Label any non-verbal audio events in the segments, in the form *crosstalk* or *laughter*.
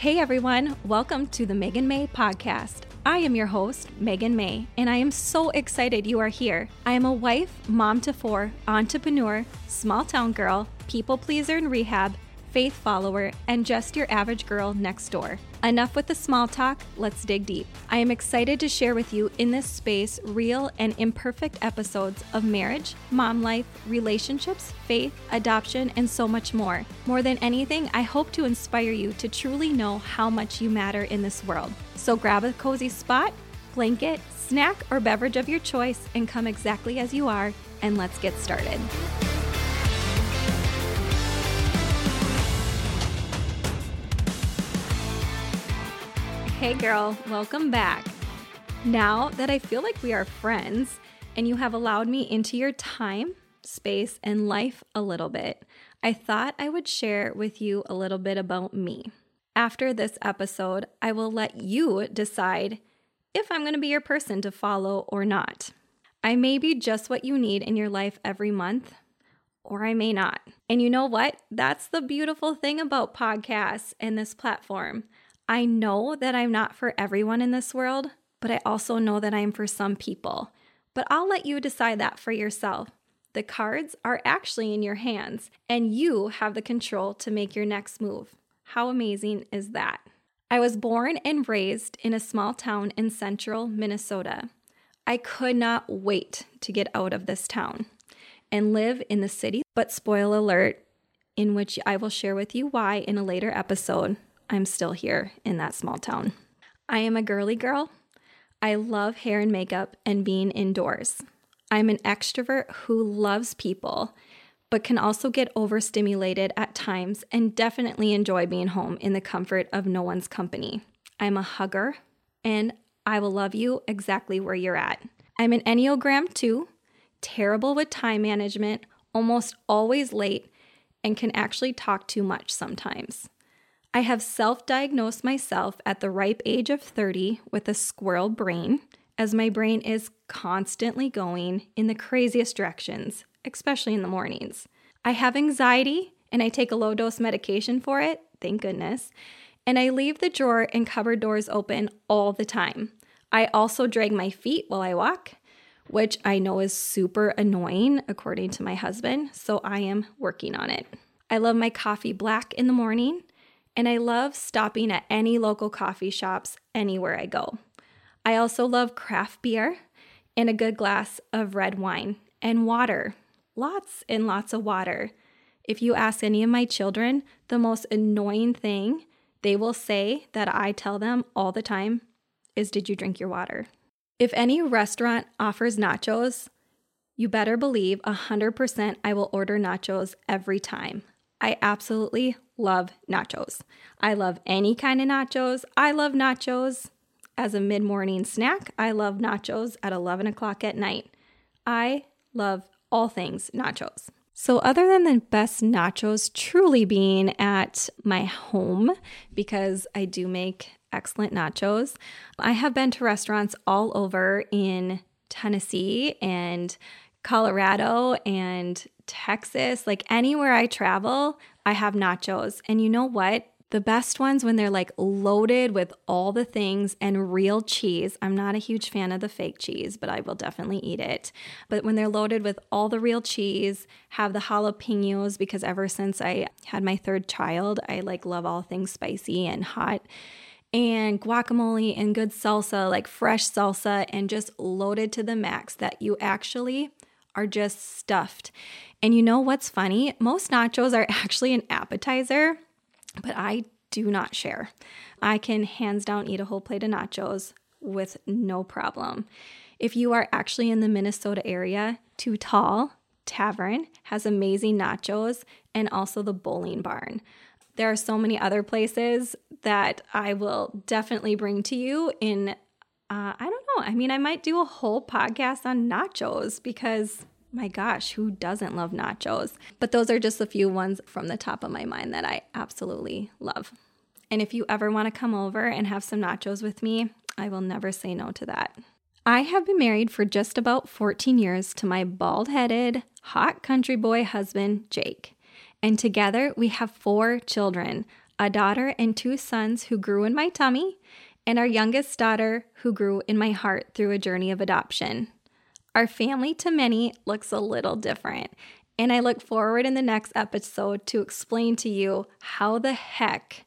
Hey everyone, welcome to the Megan May podcast. I am your host, Megan May, and I am so excited you are here. I am a wife, mom to four, entrepreneur, small town girl, people pleaser in rehab, faith follower, and just your average girl next door. Enough with the small talk, let's dig deep. I am excited to share with you in this space real and imperfect episodes of marriage, mom life, relationships, faith, adoption, and so much more. More than anything, I hope to inspire you to truly know how much you matter in this world. So grab a cozy spot, blanket, snack, or beverage of your choice and come exactly as you are, and let's get started. Hey girl, welcome back. Now that I feel like we are friends and you have allowed me into your time, space, and life a little bit, I thought I would share with you a little bit about me. After this episode, I will let you decide if I'm going to be your person to follow or not. I may be just what you need in your life every month, or I may not. And you know what? That's the beautiful thing about podcasts and this platform. I know that I'm not for everyone in this world, but I also know that I'm for some people. But I'll let you decide that for yourself. The cards are actually in your hands, and you have the control to make your next move. How amazing is that? I was born and raised in a small town in central Minnesota. I could not wait to get out of this town and live in the city, but spoil alert, in which I will share with you why in a later episode. I'm still here in that small town. I am a girly girl. I love hair and makeup and being indoors. I'm an extrovert who loves people, but can also get overstimulated at times and definitely enjoy being home in the comfort of no one's company. I'm a hugger and I will love you exactly where you're at. I'm an Enneagram 2, terrible with time management, almost always late, and can actually talk too much sometimes. I have self diagnosed myself at the ripe age of 30 with a squirrel brain, as my brain is constantly going in the craziest directions, especially in the mornings. I have anxiety and I take a low dose medication for it, thank goodness, and I leave the drawer and cupboard doors open all the time. I also drag my feet while I walk, which I know is super annoying according to my husband, so I am working on it. I love my coffee black in the morning and I love stopping at any local coffee shops anywhere I go. I also love craft beer and a good glass of red wine and water. Lots and lots of water. If you ask any of my children, the most annoying thing they will say that I tell them all the time is, Did you drink your water? If any restaurant offers nachos, you better believe 100% I will order nachos every time. I absolutely love nachos. I love any kind of nachos. I love nachos as a mid morning snack. I love nachos at 11 o'clock at night. I love all things nachos. So, other than the best nachos truly being at my home, because I do make excellent nachos, I have been to restaurants all over in Tennessee and Colorado and Texas, like anywhere I travel, I have nachos. And you know what? The best ones when they're like loaded with all the things and real cheese. I'm not a huge fan of the fake cheese, but I will definitely eat it. But when they're loaded with all the real cheese, have the jalapenos because ever since I had my third child, I like love all things spicy and hot and guacamole and good salsa, like fresh salsa, and just loaded to the max that you actually are just stuffed. And you know what's funny? Most nachos are *laughs* actually an appetizer, but I do not share. I can hands down eat a whole plate of nachos with no problem. If you are actually in the Minnesota area, Too Tall Tavern has amazing nachos and also the Bowling Barn. There are so many other places that I will definitely bring to you in uh, I don't. I mean, I might do a whole podcast on nachos because my gosh, who doesn't love nachos? But those are just a few ones from the top of my mind that I absolutely love. And if you ever want to come over and have some nachos with me, I will never say no to that. I have been married for just about 14 years to my bald headed, hot country boy husband, Jake. And together we have four children a daughter and two sons who grew in my tummy, and our youngest daughter who grew in my heart through a journey of adoption. Our family to many looks a little different, and I look forward in the next episode to explain to you how the heck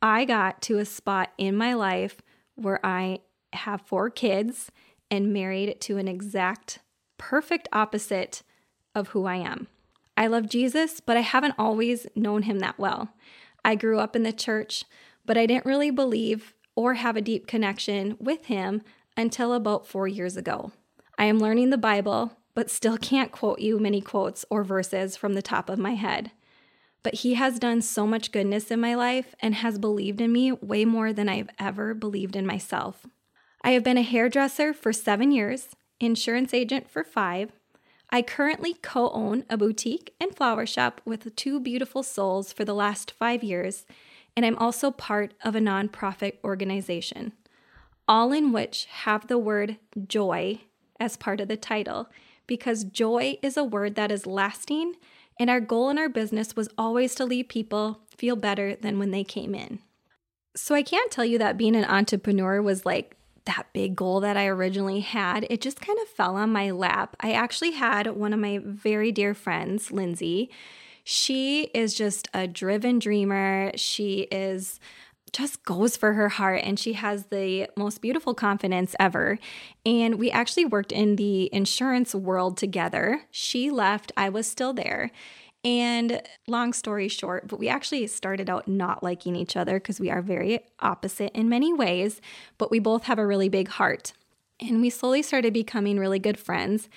I got to a spot in my life where I have four kids and married to an exact perfect opposite of who I am. I love Jesus, but I haven't always known him that well. I grew up in the church, but I didn't really believe or have a deep connection with him until about four years ago. I am learning the Bible, but still can't quote you many quotes or verses from the top of my head. But he has done so much goodness in my life and has believed in me way more than I've ever believed in myself. I have been a hairdresser for seven years, insurance agent for five, I currently co own a boutique and flower shop with two beautiful souls for the last five years, and I'm also part of a nonprofit organization, all in which have the word joy as part of the title, because joy is a word that is lasting, and our goal in our business was always to leave people feel better than when they came in. So I can't tell you that being an entrepreneur was like that big goal that I originally had, it just kind of fell on my lap. I actually had one of my very dear friends, Lindsay. She is just a driven dreamer. She is just goes for her heart and she has the most beautiful confidence ever. And we actually worked in the insurance world together. She left, I was still there. And long story short, but we actually started out not liking each other because we are very opposite in many ways, but we both have a really big heart. And we slowly started becoming really good friends.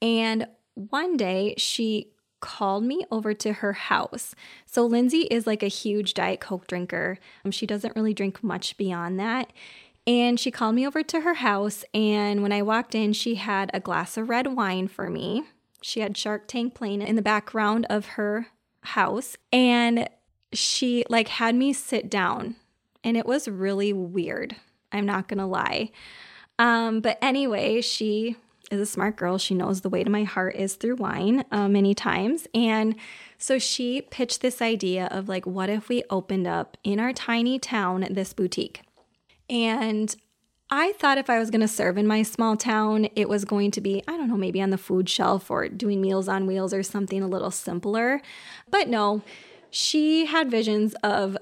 And one day she called me over to her house. So Lindsay is like a huge Diet Coke drinker. Um, she doesn't really drink much beyond that. And she called me over to her house. And when I walked in, she had a glass of red wine for me. She had Shark Tank playing in the background of her house and she like had me sit down and it was really weird. I'm not going to lie. Um, but anyway, she is a smart girl. She knows the way to my heart is through wine uh, many times. And so she pitched this idea of like, what if we opened up in our tiny town this boutique? And I thought if I was going to serve in my small town, it was going to be, I don't know, maybe on the food shelf or doing meals on wheels or something a little simpler. But no, she had visions of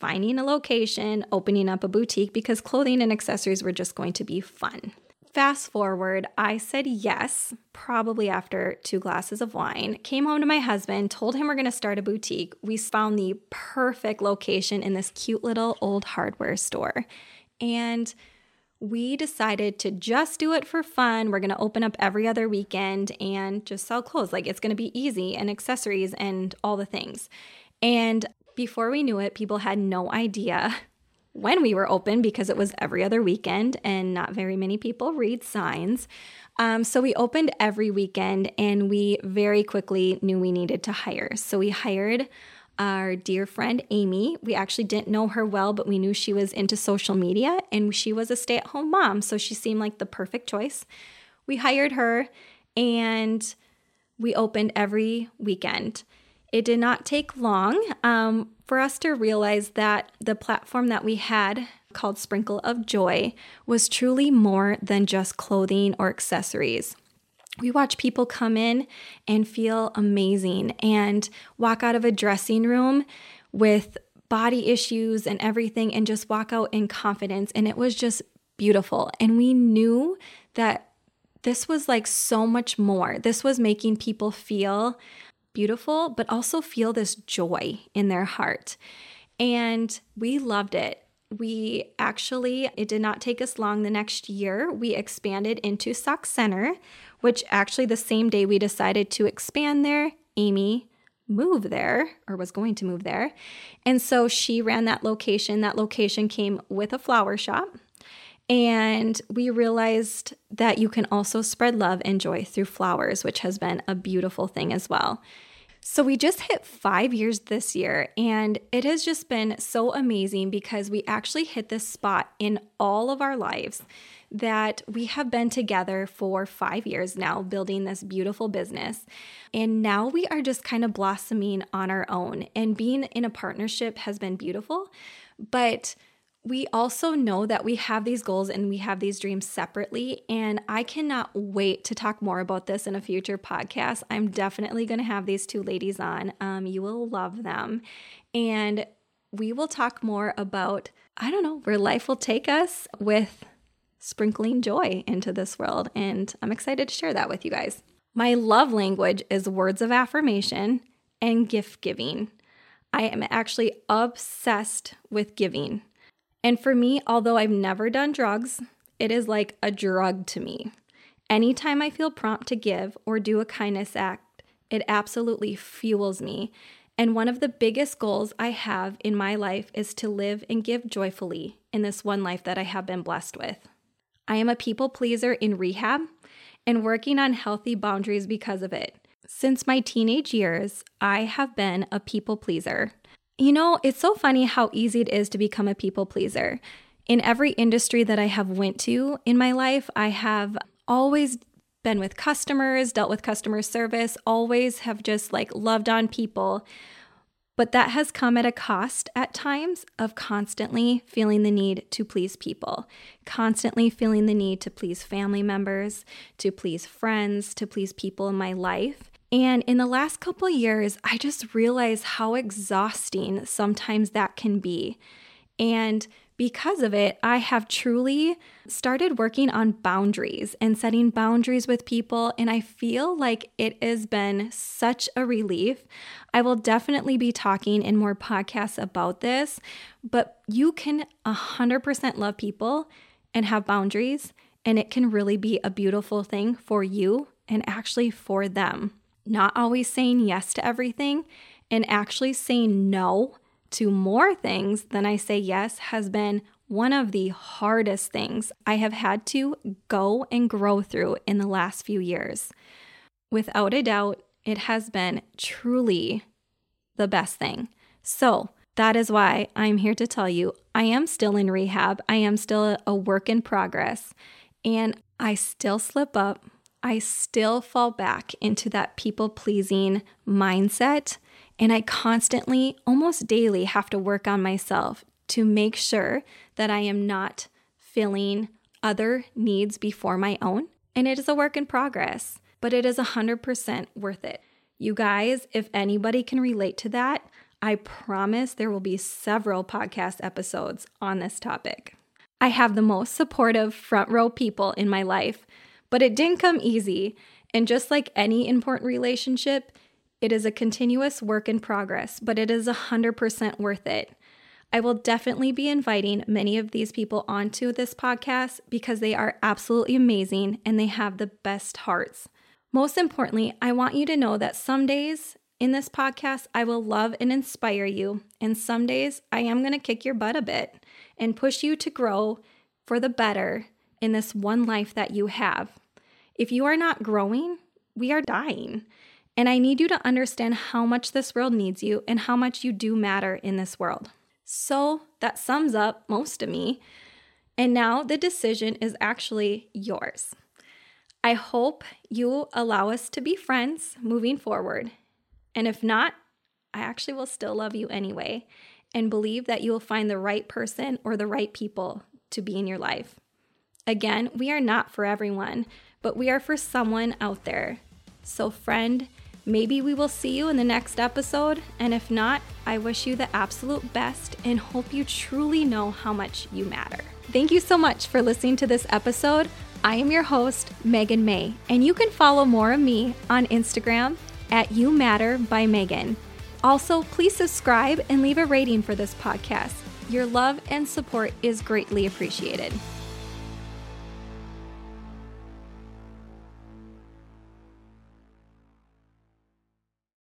finding a location, opening up a boutique because clothing and accessories were just going to be fun. Fast forward, I said yes, probably after two glasses of wine. Came home to my husband, told him we're gonna start a boutique. We found the perfect location in this cute little old hardware store. And we decided to just do it for fun. We're going to open up every other weekend and just sell clothes. Like it's going to be easy and accessories and all the things. And before we knew it, people had no idea when we were open because it was every other weekend and not very many people read signs. Um, so we opened every weekend and we very quickly knew we needed to hire. So we hired our dear friend Amy. We actually didn't know her well, but we knew she was into social media and she was a stay at home mom. So she seemed like the perfect choice. We hired her and we opened every weekend. It did not take long um, for us to realize that the platform that we had called Sprinkle of Joy was truly more than just clothing or accessories we watch people come in and feel amazing and walk out of a dressing room with body issues and everything and just walk out in confidence. And it was just beautiful. And we knew that this was like so much more. This was making people feel beautiful, but also feel this joy in their heart. And we loved it. We actually, it did not take us long the next year. We expanded into Sauk Centre, which actually the same day we decided to expand there, Amy moved there or was going to move there. And so she ran that location. That location came with a flower shop. And we realized that you can also spread love and joy through flowers, which has been a beautiful thing as well. So, we just hit five years this year, and it has just been so amazing because we actually hit this spot in all of our lives that we have been together for five years now, building this beautiful business. And now we are just kind of blossoming on our own. And being in a partnership has been beautiful. But we also know that we have these goals and we have these dreams separately. And I cannot wait to talk more about this in a future podcast. I'm definitely going to have these two ladies on. Um, you will love them. And we will talk more about, I don't know, where life will take us with sprinkling joy into this world. And I'm excited to share that with you guys. My love language is words of affirmation and gift giving. I am actually obsessed with giving. And for me, although I've never done drugs, it is like a drug to me. Anytime I feel prompt to give or do a kindness act, it absolutely fuels me. And one of the biggest goals I have in my life is to live and give joyfully in this one life that I have been blessed with. I am a people pleaser in rehab and working on healthy boundaries because of it. Since my teenage years, I have been a people pleaser. You know, it's so funny how easy it is to become a people pleaser. In every industry that I have went to in my life, I have always been with customers, dealt with customer service, always have just like loved on people. But that has come at a cost at times of constantly feeling the need to please people, constantly feeling the need to please family members, to please friends, to please people in my life. And in the last couple years, I just realized how exhausting sometimes that can be. And because of it, I have truly started working on boundaries and setting boundaries with people. And I feel like it has been such a relief. I will definitely be talking in more podcasts about this, but you can 100% love people and have boundaries. And it can really be a beautiful thing for you and actually for them. Not always saying yes to everything and actually saying no to more things than I say yes has been one of the hardest things I have had to go and grow through in the last few years. Without a doubt, it has been truly the best thing. So, that is why I'm here to tell you I am still in rehab. I am still a work in progress, and I still slip up. I still fall back into that people pleasing mindset and I constantly, almost daily, have to work on myself to make sure that I am not filling other needs before my own. And it is a work in progress, but it is 100% worth it. You guys, if anybody can relate to that, I promise there will be several podcast episodes on this topic. I have the most supportive front row people in my life, but it didn't come easy. And just like any important relationship, it is a continuous work in progress, but it is 100% worth it. I will definitely be inviting many of these people onto this podcast because they are absolutely amazing and they have the best hearts. Most importantly, I want you to know that some days in this podcast, I will love and inspire you, and some days I am going to kick your butt a bit and push you to grow for the better in this one life that you have. If you are not growing, we are dying. And I need you to understand how much this world needs you and how much you do matter in this world. So that sums up most of me. And now the decision is actually yours. I hope you allow us to be friends moving forward. And if not, I actually will still love you anyway and believe that you will find the right person or the right people to be in your life. Again, we are not for everyone, but we are for someone out there. So, friend, Maybe we will see you in the next episode, and if not, I wish you the absolute best and hope you truly know how much you matter. Thank you so much for listening to this episode. I am your host, Megan May, and you can follow more of me on Instagram at You Matter by Megan. Also, please subscribe and leave a rating for this podcast. Your love and support is greatly appreciated.